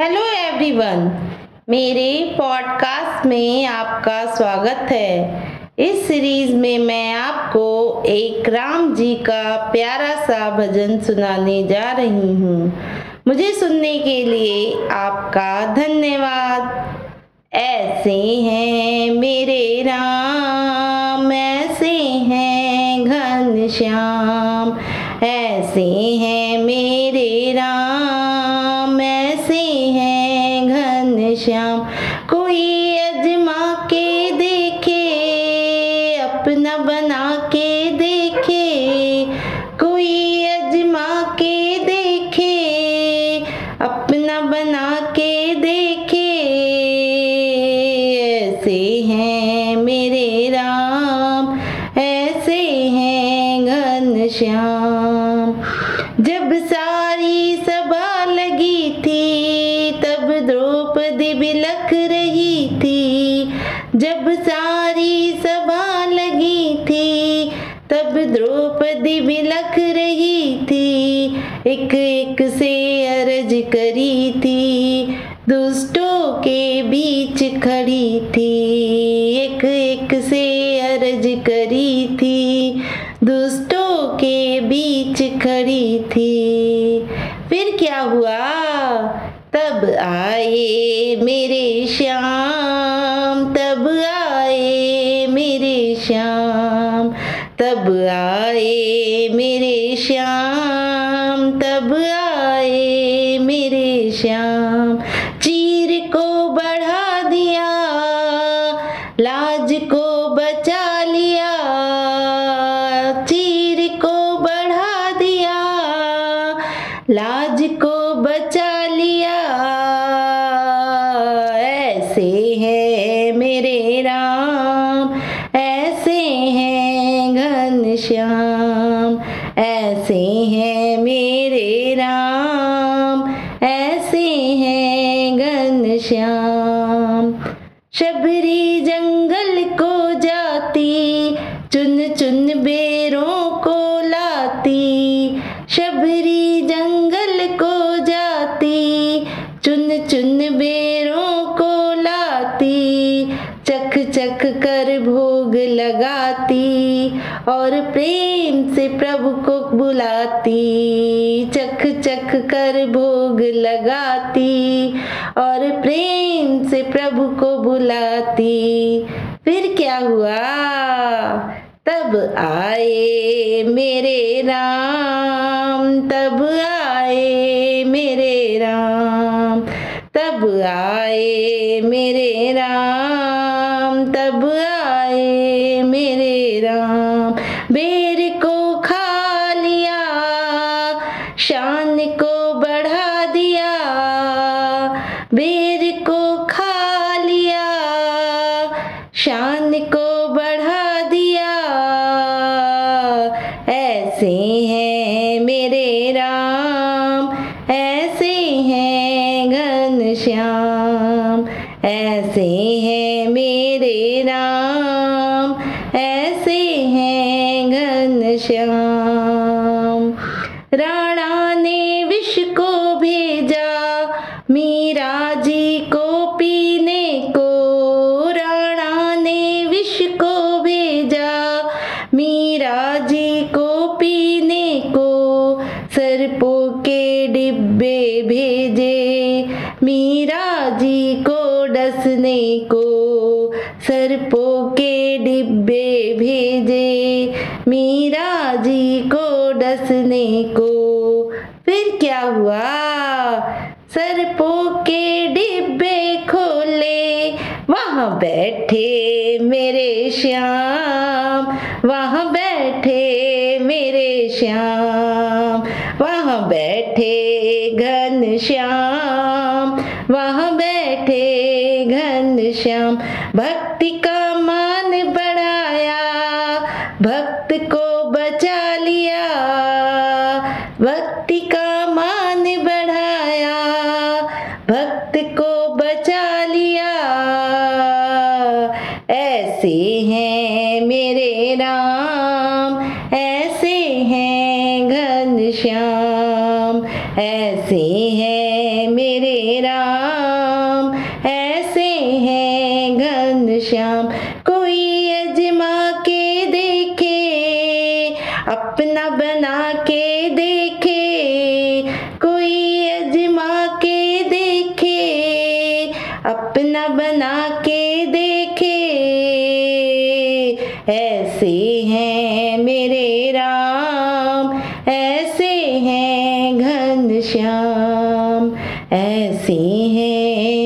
Hello everyone मेरे podcast में आपका स्वागत है। इस सीरीज़ में मैं आपको एक राम जी का प्यारा सा भजन सुनाने जा रही हूँ। मुझे सुनने के लिए आपका धन्यवाद। ऐसे हैं मेरे राम, ऐसे हैं घन श्याम, ऐसे हैं मेरे राम। श्याम। कोई अजमा के देखे, अपना बना के देखे। कोई अजमा के देखे, अपना बना के देखे। ऐसे हैं मेरे राम, ऐसे हैं घन श्याम। जब सारी सभा जब सारी सभा लगी थी, तब द्रौपदी बिलख रही थी। एक एक से अर्ज़ करी थी, दुष्टों के बीच खड़ी थी। एक एक से अर्ज़ करी थी, दुष्टों के बीच खड़ी थी। फिर क्या हुआ? तब आए मेरे श्याम। श्याम, तब आए मेरे श्याम, तब आए मेरे श्याम। चीर को बढ़ा दिया, लाज को बचा लिया, चीर को बढ़ा दिया, लाज को बचा लिया। श्याम, ऐसे हैं मेरे राम, ऐसे हैं घन श्याम। शबरी जंगल को जाती, चुन चुन बेरों को लाती। शबरी जंगल को जाती, चुन चुन बेरों को लाती। चख चख कर भोग लगाती से प्रभु को बुलाती, चख चख कर भोग लगाती और प्रेम से प्रभु को बुलाती। फिर क्या हुआ? तब आए मेरे राम, तब आए मेरे राम, तब आए मेरे राम। शान को बढ़ा दिया बेर को खा लिया, शान को बढ़ा दिया। ऐसे हैं मेरे राम, ऐसे हैं घन श्याम, ऐसे हैं मेरे राम। डसने को सर्पों के डिब्बे भेजे। मीरा जी को डसने को। फिर क्या हुआ? सर्पों के डिब्बे खोले। वहाँ बैठे मेरे श्याम। वहाँ बैठे मेरे श्याम। वहाँ बैठे घन भक्त को बचा लिया भक्ति का मान बढ़ाया भक्त को बचा लिया। ऐसे हैं मेरे राम, ऐसे हैं घन श्याम, ऐसे हैं मेरे राम। अपना बना के देखे, कोई अजमा के देखे, अपना बना के देखे। ऐसे हैं मेरे राम, ऐसे हैं घनश्याम ऐसे हैं